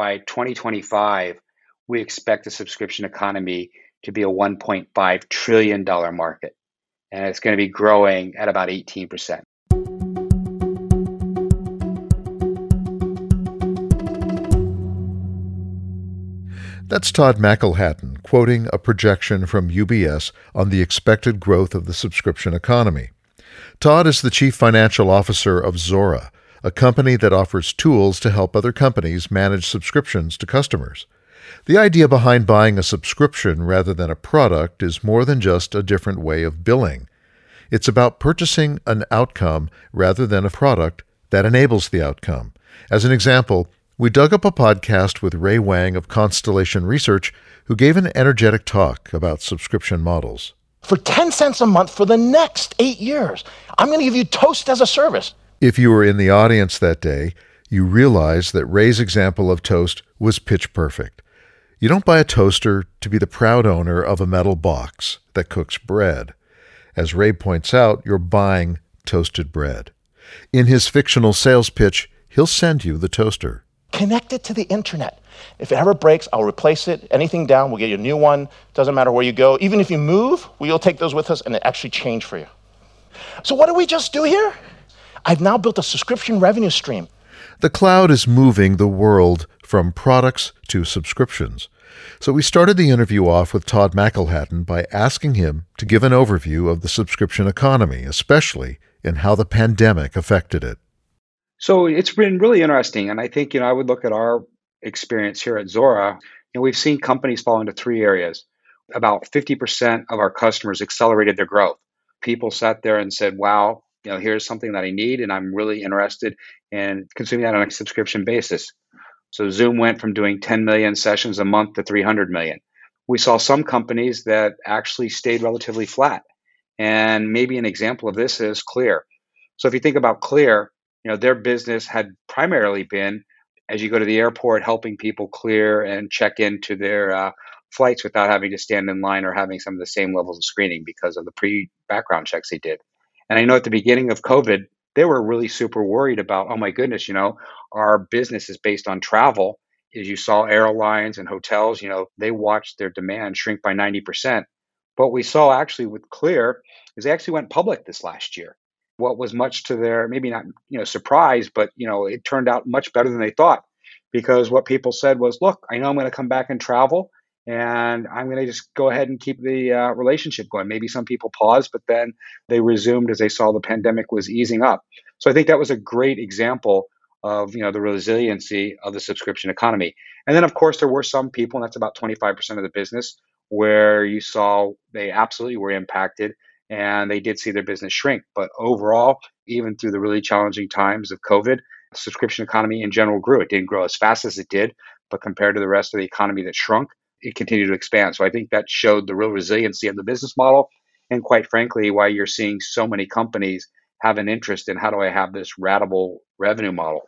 by 2025, we expect the subscription economy to be a $1.5 trillion market. And it's going to be growing at about 18%. That's Todd McElhatton quoting a projection from UBS on the expected growth of the subscription economy. Todd is the chief financial officer of Zuora, a company that offers tools to help other companies manage subscriptions to customers. The idea behind buying a subscription rather than a product is more than just a different way of billing. It's about purchasing an outcome rather than a product that enables the outcome. As an example, we dug up a podcast with Ray Wang of Constellation Research, who gave an energetic talk about subscription models. For 10 cents a month for the next eight years, I'm going to give you Toast as a service. If you were in the audience that day, you realize that Ray's example of toast was pitch perfect. You don't buy a toaster to be the proud owner of a metal box that cooks bread. As Ray points out, you're buying toasted bread. In his fictional sales pitch, he'll send you the toaster. Connect it to the internet. If it ever breaks, I'll replace it. Anything down, we'll get you a new one. Doesn't matter where you go. Even if you move, we'll take those with us and it actually change for you. So what did we just do here? I've now built a subscription revenue stream. The cloud is moving the world from products to subscriptions. So we started the interview off with Todd McElhatton by asking him to give an overview of the subscription economy, especially in how the pandemic affected it. So it's been really interesting. And I think, you know, I would look at our experience here at Zuora, You know, we've seen companies fall into three areas. About 50% of our customers accelerated their growth. People sat there and said, wow, you know, here's something that I need, and I'm really interested in consuming that on a subscription basis. So Zoom went from doing 10 million sessions a month to 300 million. We saw some companies that actually stayed relatively flat. And maybe an example of this is Clear. So if you think about Clear, you know their business had primarily been as you go to the airport helping people clear and check into their uh, flights without having to stand in line or having some of the same levels of screening because of the pre background checks they did and i know at the beginning of covid they were really super worried about oh my goodness you know our business is based on travel. As you saw airlines and hotels you know they watched their demand shrink by 90% what we saw actually with clear is they actually went public this last year. What was much to their maybe not you know surprise, but you know it turned out much better than they thought. Because what people said was, look, I know I'm going to come back and travel, and I'm going to just go ahead and keep the uh, relationship going. Maybe some people paused, but then they resumed as they saw the pandemic was easing up. So I think that was a great example of you know the resiliency of the subscription economy. And then of course there were some people, and that's about 25% of the business, where you saw they absolutely were impacted and they did see their business shrink. But overall, even through the really challenging times of COVID, the subscription economy in general grew. It didn't grow as fast as it did, but compared to the rest of the economy that shrunk, it continued to expand. So I think that showed the real resiliency of the business model. And quite frankly, why you're seeing so many companies have an interest in how do I have this ratable revenue model.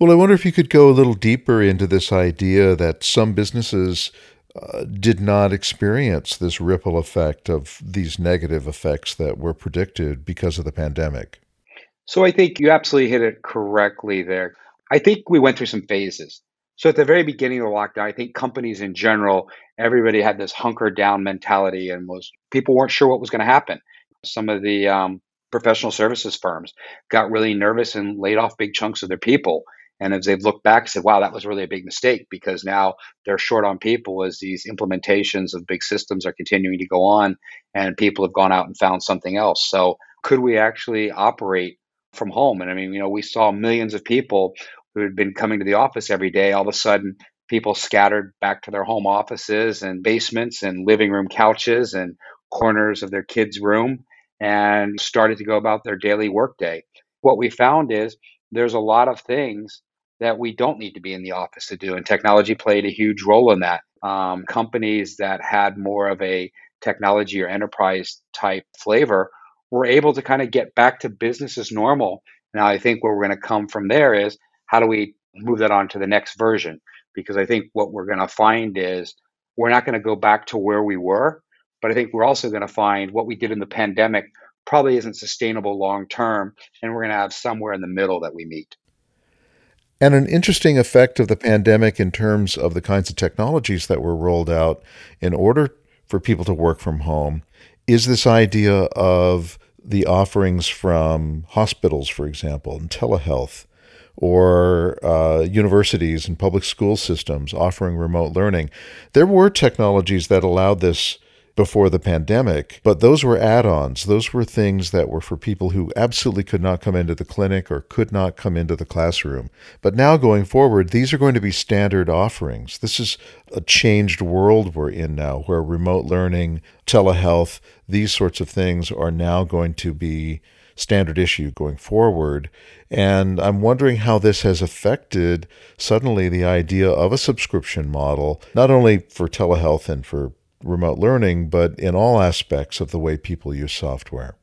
Well, I wonder if you could go a little deeper into this idea that some businesses uh, did not experience this ripple effect of these negative effects that were predicted because of the pandemic. So I think you absolutely hit it correctly there. I think we went through some phases. So at the very beginning of the lockdown, I think companies in general, everybody had this hunker down mentality and was people weren't sure what was going to happen. Some of the um, professional services firms got really nervous and laid off big chunks of their people. And as they've looked back, said, wow, that was really a big mistake because now they're short on people as these implementations of big systems are continuing to go on and people have gone out and found something else. So could we actually operate from home? And I mean, you know, we saw millions of people who had been coming to the office every day, all of a sudden people scattered back to their home offices and basements and living room couches and corners of their kids' room and started to go about their daily workday. What we found is there's a lot of things that we don't need to be in the office to do. And technology played a huge role in that. Um, companies that had more of a technology or enterprise type flavor were able to kind of get back to business as normal. Now, I think where we're going to come from there is how do we move that on to the next version? Because I think what we're going to find is we're not going to go back to where we were, but I think we're also going to find what we did in the pandemic probably isn't sustainable long term, and we're going to have somewhere in the middle that we meet. And an interesting effect of the pandemic in terms of the kinds of technologies that were rolled out in order for people to work from home is this idea of the offerings from hospitals, for example, and telehealth, or uh, universities and public school systems offering remote learning. There were technologies that allowed this before the pandemic, but those were add ons. Those were things that were for people who absolutely could not come into the clinic or could not come into the classroom. But now going forward, these are going to be standard offerings. This is a changed world we're in now where remote learning, telehealth, these sorts of things are now going to be standard issue going forward. And I'm wondering how this has affected suddenly the idea of a subscription model, not only for telehealth and for remote learning, but in all aspects of the way people use software?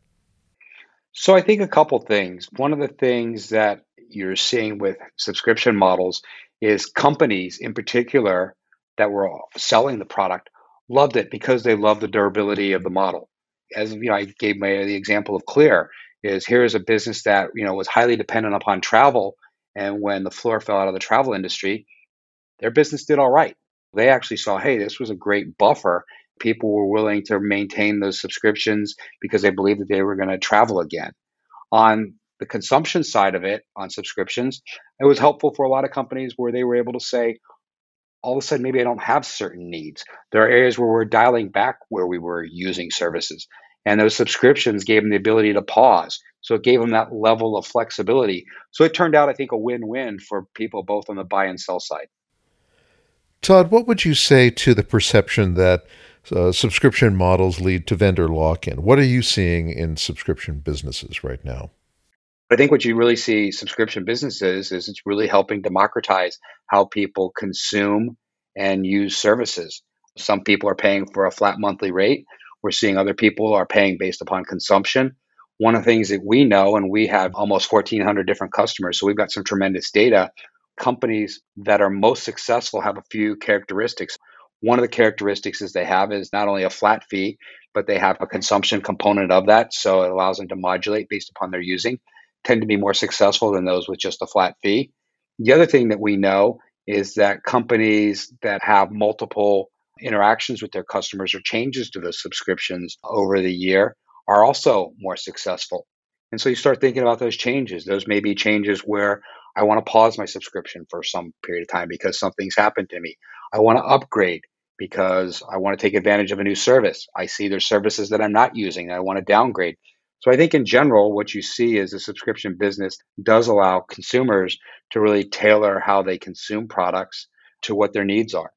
So I think a couple things. One of the things that you're seeing with subscription models is companies in particular that were selling the product loved it because they loved the durability of the model. As you know, I gave my the example of Clear is here is a business that you know was highly dependent upon travel, and when the floor fell out of the travel industry, their business did all right they actually saw, hey, this was a great buffer. People were willing to maintain those subscriptions because they believed that they were going to travel again. On the consumption side of it, on subscriptions, it was helpful for a lot of companies where they were able to say, all of a sudden, maybe I don't have certain needs. There are areas where we're dialing back where we were using services. And those subscriptions gave them the ability to pause. So it gave them that level of flexibility. So it turned out, I think, a win win for people both on the buy and sell side. Todd, what would you say to the perception that uh, subscription models lead to vendor lock in? What are you seeing in subscription businesses right now? I think what you really see subscription businesses is it's really helping democratize how people consume and use services. Some people are paying for a flat monthly rate. We're seeing other people are paying based upon consumption. One of the things that we know, and we have almost 1,400 different customers, so we've got some tremendous data companies that are most successful have a few characteristics. One of the characteristics is they have is not only a flat fee, but they have a consumption component of that. So it allows them to modulate based upon their using, tend to be more successful than those with just a flat fee. The other thing that we know is that companies that have multiple interactions with their customers or changes to those subscriptions over the year are also more successful. And so you start thinking about those changes. Those may be changes where I want to pause my subscription for some period of time because something's happened to me. I want to upgrade because I want to take advantage of a new service. I see there's services that I'm not using I want to downgrade. So I think in general, what you see is the subscription business does allow consumers to really tailor how they consume products to what their needs are.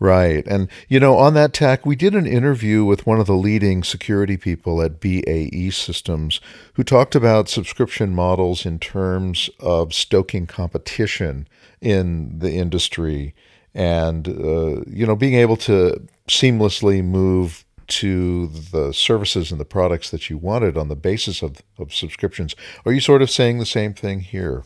Right. And, you know, on that tack, we did an interview with one of the leading security people at BAE Systems who talked about subscription models in terms of stoking competition in the industry and, uh, you know, being able to seamlessly move to the services and the products that you wanted on the basis of, of subscriptions. Are you sort of saying the same thing here?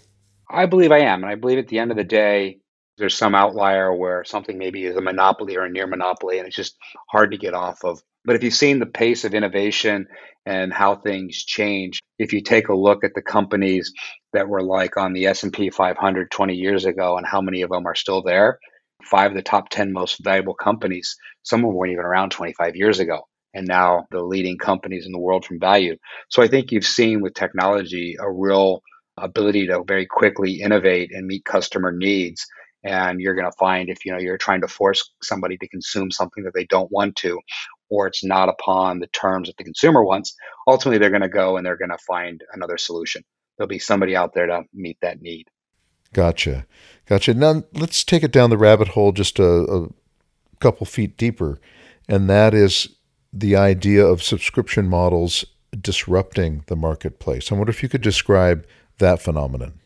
I believe I am. And I believe at the end of the day, there's some outlier where something maybe is a monopoly or a near monopoly and it's just hard to get off of. But if you've seen the pace of innovation and how things change, if you take a look at the companies that were like on the S&P 500 20 years ago and how many of them are still there, five of the top 10 most valuable companies, some of them weren't even around 25 years ago. And now the leading companies in the world from value. So I think you've seen with technology a real ability to very quickly innovate and meet customer needs and you're going to find if you know you're trying to force somebody to consume something that they don't want to or it's not upon the terms that the consumer wants ultimately they're going to go and they're going to find another solution. There'll be somebody out there to meet that need. Gotcha. Gotcha. Now let's take it down the rabbit hole just a, a couple feet deeper and that is the idea of subscription models disrupting the marketplace. I wonder if you could describe that phenomenon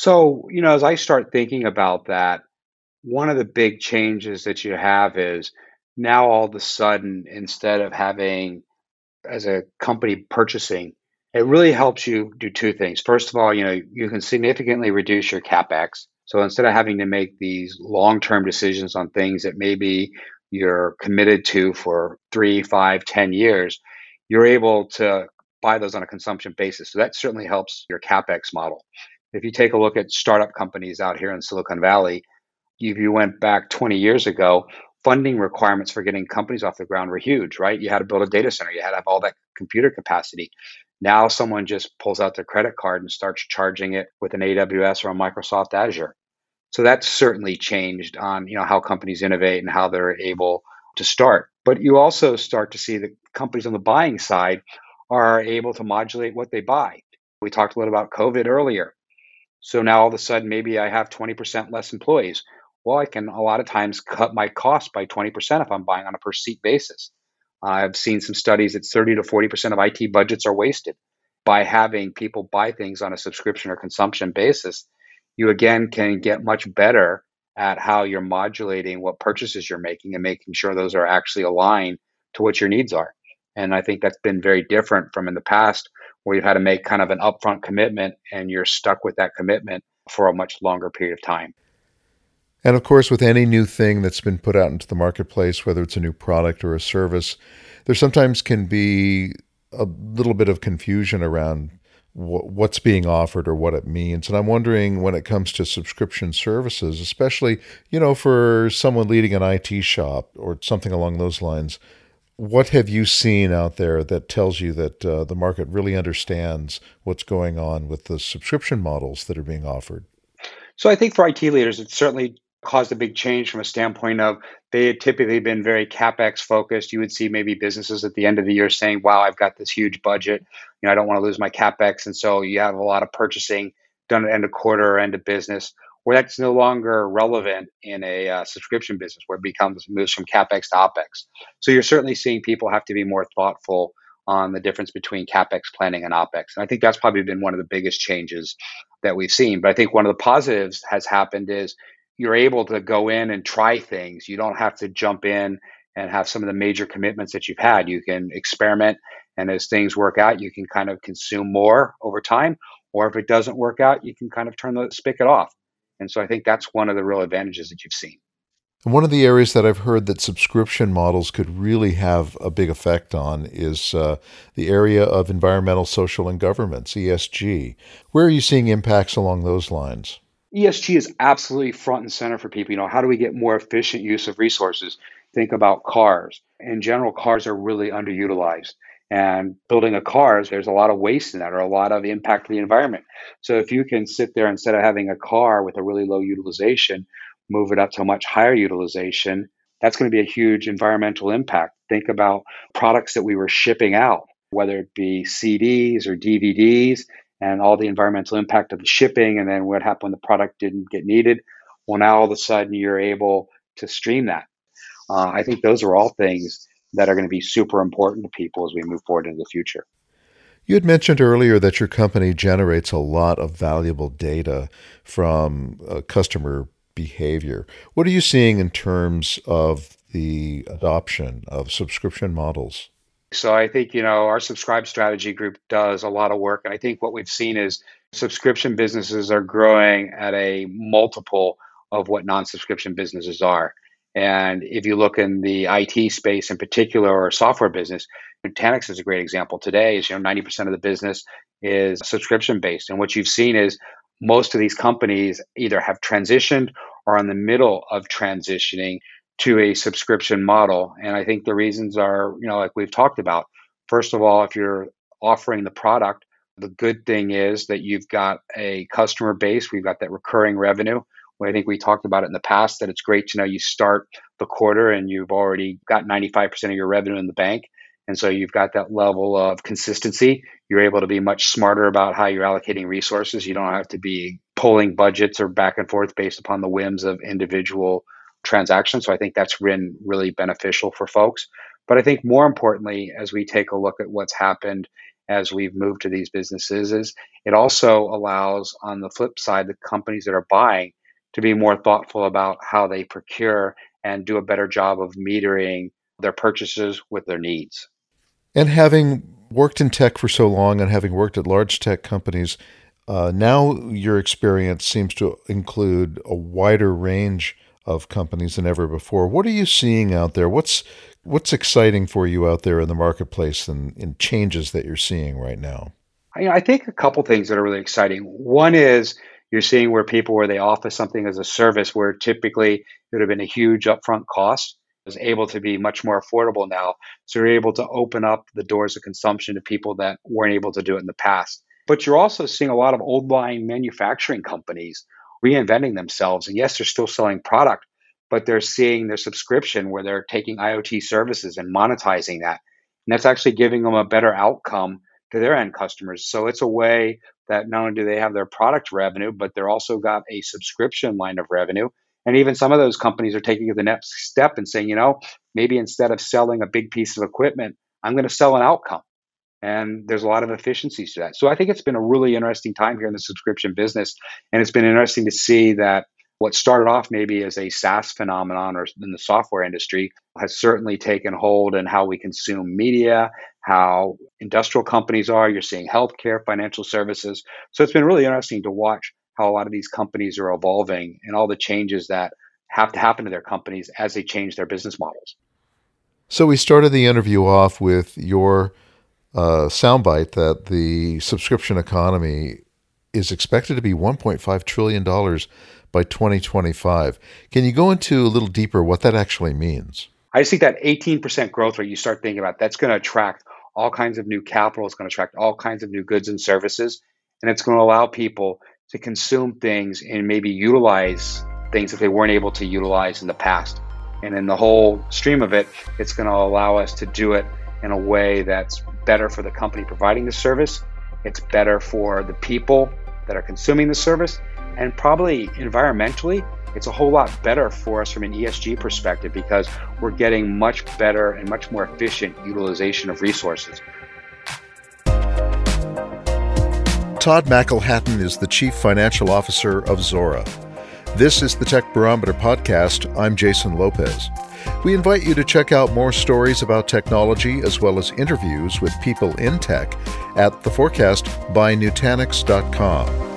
so, you know, as I start thinking about that, one of the big changes that you have is now all of a sudden, instead of having as a company purchasing, it really helps you do two things. First of all, you know, you can significantly reduce your capex. So instead of having to make these long-term decisions on things that maybe you're committed to for three, five, ten years, you're able to buy those on a consumption basis. So that certainly helps your capex model. If you take a look at startup companies out here in Silicon Valley, if you went back 20 years ago, funding requirements for getting companies off the ground were huge, right? You had to build a data center, you had to have all that computer capacity. Now someone just pulls out their credit card and starts charging it with an AWS or a Microsoft Azure. So that's certainly changed on, you know, how companies innovate and how they're able to start. But you also start to see that companies on the buying side are able to modulate what they buy. We talked a little about COVID earlier. So now all of a sudden, maybe I have 20% less employees. Well, I can a lot of times cut my cost by 20% if I'm buying on a per seat basis. I've seen some studies that 30 to 40% of IT budgets are wasted by having people buy things on a subscription or consumption basis. You again can get much better at how you're modulating what purchases you're making and making sure those are actually aligned to what your needs are. And I think that's been very different from in the past where you've had to make kind of an upfront commitment and you're stuck with that commitment for a much longer period of time. And of course, with any new thing that's been put out into the marketplace, whether it's a new product or a service, there sometimes can be a little bit of confusion around what's being offered or what it means. And I'm wondering when it comes to subscription services, especially, you know, for someone leading an IT shop or something along those lines, what have you seen out there that tells you that uh, the market really understands what's going on with the subscription models that are being offered? So I think for IT leaders, it's certainly caused a big change from a standpoint of they had typically been very capex focused. You would see maybe businesses at the end of the year saying, "Wow, I've got this huge budget. You know, I don't want to lose my capex," and so you have a lot of purchasing done at end of quarter or end of business. Where that's no longer relevant in a uh, subscription business, where it becomes moves from capex to opex. So you're certainly seeing people have to be more thoughtful on the difference between capex planning and opex. And I think that's probably been one of the biggest changes that we've seen. But I think one of the positives has happened is you're able to go in and try things. You don't have to jump in and have some of the major commitments that you've had. You can experiment, and as things work out, you can kind of consume more over time. Or if it doesn't work out, you can kind of turn the spigot off. And so I think that's one of the real advantages that you've seen. And one of the areas that I've heard that subscription models could really have a big effect on is uh, the area of environmental, social, and governance, ESG. Where are you seeing impacts along those lines? ESG is absolutely front and center for people. You know, how do we get more efficient use of resources? Think about cars. In general, cars are really underutilized. And building a car, there's a lot of waste in that or a lot of impact to the environment. So if you can sit there instead of having a car with a really low utilization, move it up to a much higher utilization, that's going to be a huge environmental impact. Think about products that we were shipping out, whether it be CDs or DVDs and all the environmental impact of the shipping and then what happened when the product didn't get needed. Well, now all of a sudden you're able to stream that. Uh, I think those are all things that are going to be super important to people as we move forward into the future. You had mentioned earlier that your company generates a lot of valuable data from uh, customer behavior. What are you seeing in terms of the adoption of subscription models? So I think, you know, our subscribe strategy group does a lot of work. And I think what we've seen is subscription businesses are growing at a multiple of what non subscription businesses are. And if you look in the IT space in particular or software business, Nutanix is a great example today. Is you know 90% of the business is subscription based, and what you've seen is most of these companies either have transitioned or are in the middle of transitioning to a subscription model. And I think the reasons are, you know, like we've talked about. First of all, if you're offering the product, the good thing is that you've got a customer base, we've got that recurring revenue. I think we talked about it in the past that it's great to know you start the quarter and you've already got 95% of your revenue in the bank. And so you've got that level of consistency. You're able to be much smarter about how you're allocating resources. You don't have to be pulling budgets or back and forth based upon the whims of individual transactions. So I think that's been really beneficial for folks. But I think more importantly, as we take a look at what's happened as we've moved to these businesses, is it also allows on the flip side the companies that are buying to be more thoughtful about how they procure and do a better job of metering their purchases with their needs. And having worked in tech for so long and having worked at large tech companies, uh, now your experience seems to include a wider range of companies than ever before. What are you seeing out there? What's what's exciting for you out there in the marketplace and in changes that you're seeing right now? I, I think a couple things that are really exciting. One is you're seeing where people where they offer something as a service where typically it would have been a huge upfront cost is able to be much more affordable now. So you're able to open up the doors of consumption to people that weren't able to do it in the past. But you're also seeing a lot of old line manufacturing companies reinventing themselves. And yes, they're still selling product, but they're seeing their subscription where they're taking IoT services and monetizing that. And that's actually giving them a better outcome to their end customers. So it's a way that not only do they have their product revenue, but they're also got a subscription line of revenue. And even some of those companies are taking the next step and saying, you know, maybe instead of selling a big piece of equipment, I'm going to sell an outcome. And there's a lot of efficiencies to that. So I think it's been a really interesting time here in the subscription business. And it's been interesting to see that what started off maybe as a SaaS phenomenon or in the software industry has certainly taken hold in how we consume media, how industrial companies are. You're seeing healthcare, financial services. So it's been really interesting to watch how a lot of these companies are evolving and all the changes that have to happen to their companies as they change their business models. So we started the interview off with your uh, soundbite that the subscription economy is expected to be $1.5 trillion by 2025. Can you go into a little deeper what that actually means? I just think that 18% growth rate you start thinking about, that's going to attract all kinds of new capital. It's going to attract all kinds of new goods and services. And it's going to allow people to consume things and maybe utilize things that they weren't able to utilize in the past. And in the whole stream of it, it's going to allow us to do it in a way that's better for the company providing the service. It's better for the people that are consuming the service. And probably environmentally, it's a whole lot better for us from an ESG perspective because we're getting much better and much more efficient utilization of resources. Todd McElhatton is the Chief Financial Officer of Zuora. This is the Tech Barometer podcast. I'm Jason Lopez. We invite you to check out more stories about technology as well as interviews with people in tech at the forecast by Nutanix.com.